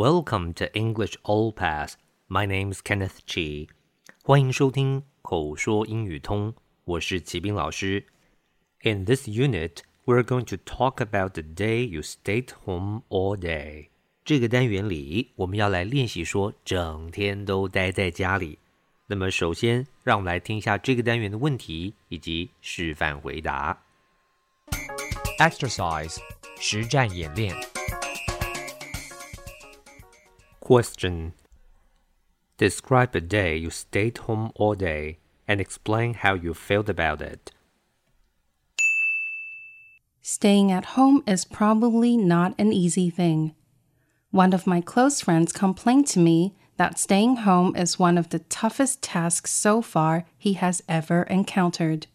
Welcome to English All Pass. My name's Kenneth Chi. 欢迎收听口说英语通，我是齐斌老师。In this unit, we're going to talk about the day you stayed home all day. 这个单元里，我们要来练习说整天都待在家里。那么，首先让我们来听一下这个单元的问题以及示范回答。Exercise 实战演练。 Question Describe a day you stayed home all day and explain how you felt about it. Staying at home is probably not an easy thing. One of my close friends complained to me that staying home is one of the toughest tasks so far he has ever encountered.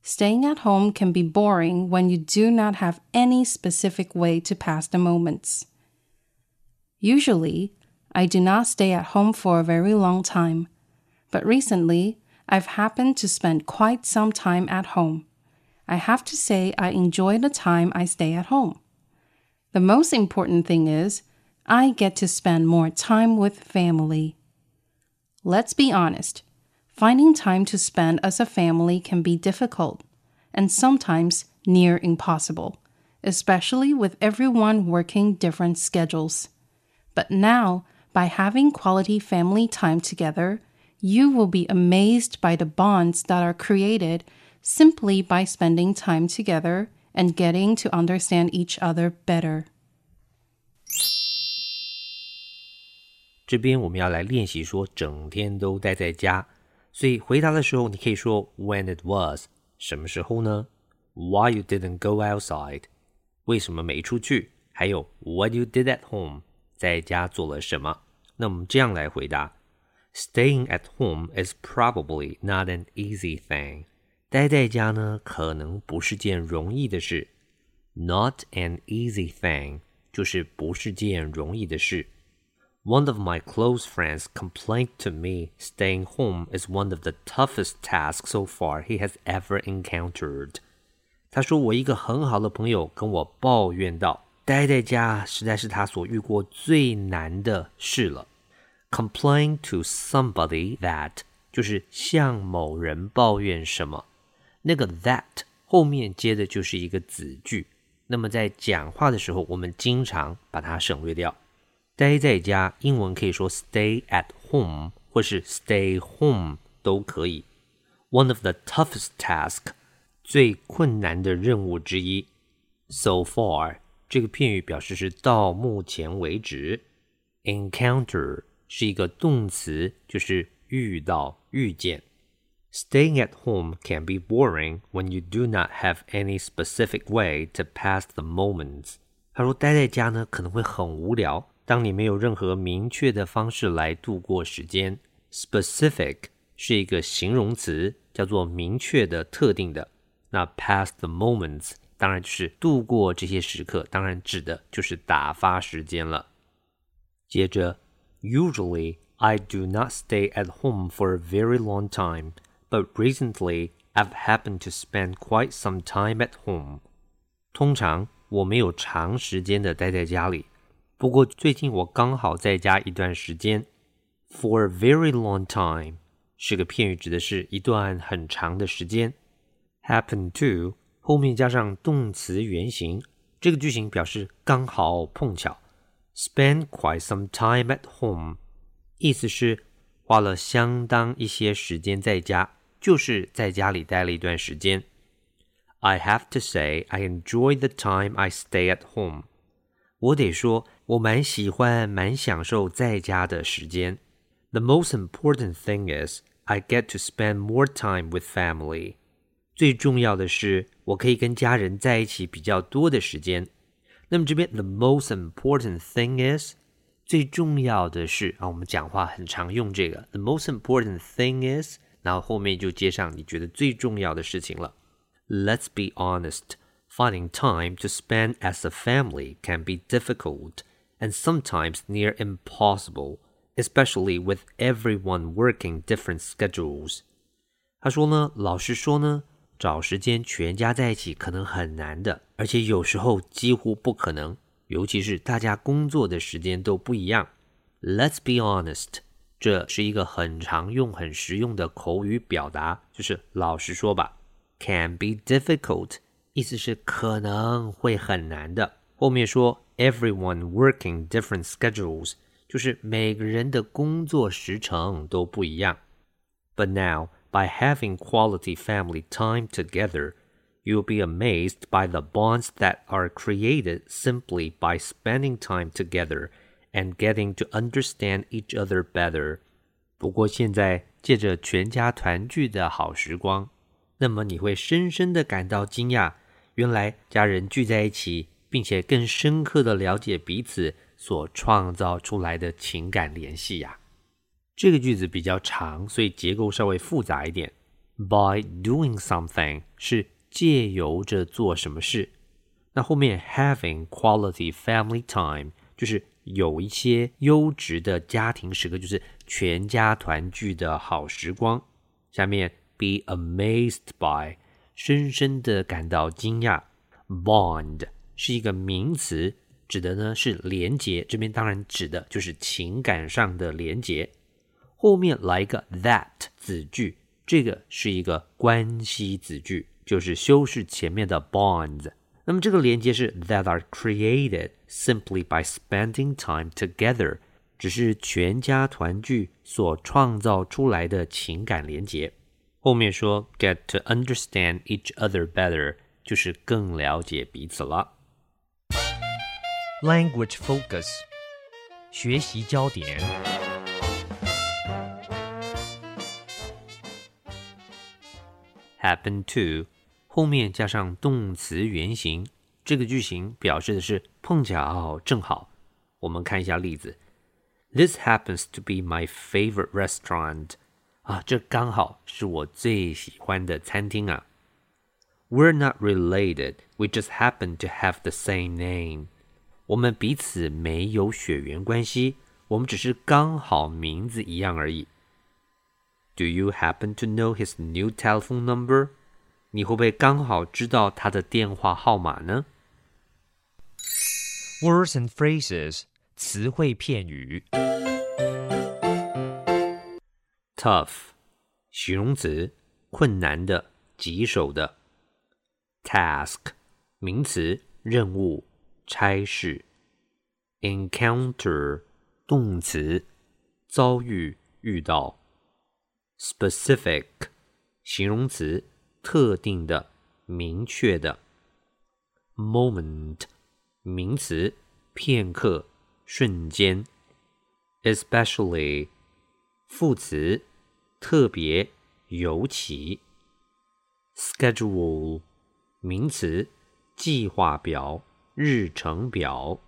Staying at home can be boring when you do not have any specific way to pass the moments. Usually, I do not stay at home for a very long time, but recently, I've happened to spend quite some time at home. I have to say, I enjoy the time I stay at home. The most important thing is, I get to spend more time with family. Let's be honest, finding time to spend as a family can be difficult and sometimes near impossible, especially with everyone working different schedules. But now, by having quality family time together, you will be amazed by the bonds that are created simply by spending time together and getting to understand each other better. 这边我们要来练习说整天都待在家，所以回答的时候你可以说 When it was，什么时候呢？Why you didn't go outside？为什么没出去？还有 What you did at home？ 在家做了什么？那我们这样来回答：Staying at home is probably not an easy thing。待在家呢，可能不是件容易的事。Not an easy thing 就是不是件容易的事。One of my close friends complained to me staying home is one of the toughest tasks so far he has ever encountered. 他说我一个很好的朋友跟我抱怨道， 待在家实在是他所遇过最难的事了。Complain to somebody that 就是向某人抱怨什么，那个 that 后面接的就是一个子句。那么在讲话的时候，我们经常把它省略掉。待在家，英文可以说 stay at home 或是 stay home 都可以。One of the toughest task 最困难的任务之一。So far 这个片语表示是到目前为止。Encounter 是一个动词，就是遇到、遇见。Staying at home can be boring when you do not have any specific way to pass the moments。他说，待在家呢可能会很无聊，当你没有任何明确的方式来度过时间。Specific 是一个形容词，叫做明确的、特定的。那 pass the moments 当然就是度过这些时刻，当然指的就是打发时间了。接着，Usually I do not stay at home for a very long time, but recently I've happened to spend quite some time at home. 通常我没有长时间的待在家里，不过最近我刚好在家一段时间。For a very long time 是个片语，指的是一段很长的时间。Happen to 后面加上动词原形，这个句型表示刚好碰巧。Spend quite some time at home，意思是花了相当一些时间在家，就是在家里待了一段时间。I have to say I enjoy the time I stay at home。我得说，我蛮喜欢、蛮享受在家的时间。The most important thing is I get to spend more time with family。最重要的是， 我可以跟家人在一起比较多的时间。那么这边 the most important thing is 最重要的是啊，我们讲话很常用这个。The most important thing is，然后后面就接上你觉得最重要的事情了。Let's be honest. Finding time to spend as a family can be difficult and sometimes near impossible, especially with everyone working different schedules. 他说呢，老实说呢， 找时间全家在一起可能很难的，而且有时候几乎不可能，尤其是大家工作的时间都不一样。Let's be honest，这是一个很常用、很实用的口语表达，就是老实说吧。Can be difficult，意思是可能会很难的。后面说 everyone working different schedules，就是每个人的工作时程都不一样。But now by having quality family time together, you'll be amazed by the bonds that are created simply by spending time together and getting to understand each other better. 不过现在借着全家团聚的好时光，那么你会深深的感到惊讶，原来家人聚在一起，并且更深刻的了解彼此所创造出来的情感联系呀。 这个句子比较长，所以结构稍微复杂一点。By doing something 是借由着做什么事，那后面 having quality family time 就是有一些优质的家庭时刻，就是全家团聚的好时光。下面 be amazed by 深深的感到惊讶。Bond 是一个名词，指的呢是连结，这边当然指的就是情感上的连结。后面来一个 that 子句，这个是一个关系子句，就是修饰前面的 bonds。那么这个连接是 that are created simply by spending time together，只是全家团聚所创造出来的情感连接。后面说 get to understand each other better，就是更了解彼此了。Language focus，学习焦点。 happen to 后面加上动词原形，这个句型表示的是碰巧、正好。我们看一下例子：This happens to be my favorite restaurant。啊，这刚好是我最喜欢的餐厅啊。We're not related, we just happen to have the same name。我们彼此没有血缘关系，我们只是刚好名字一样而已。 Do you happen to know his new telephone number？你会不会刚好知道他的电话号码呢？Words and phrases，词汇片语。Tough，形容词，困难的、棘手的。Task，名词，任务、差事。Encounter，动词，遭遇、遇到。 Specific 形容词，特定的、明确的。moment 名词，片刻、瞬间。especially 副词，特别、尤其。schedule 名词，计划表、日程表。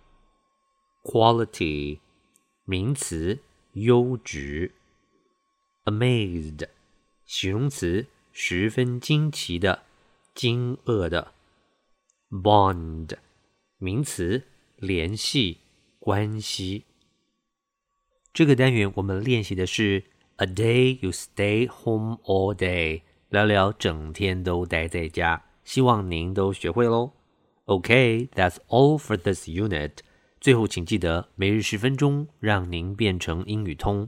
quality 名词，优质。amazed，形容词，十分惊奇的、惊愕的。bond，名词，联系、关系。这个单元我们练习的是 a day you stay home all day，聊聊整天都待在家。希望您都学会喽。OK，that's all for this unit。最后，请记得每日十分钟，让您变成英语通。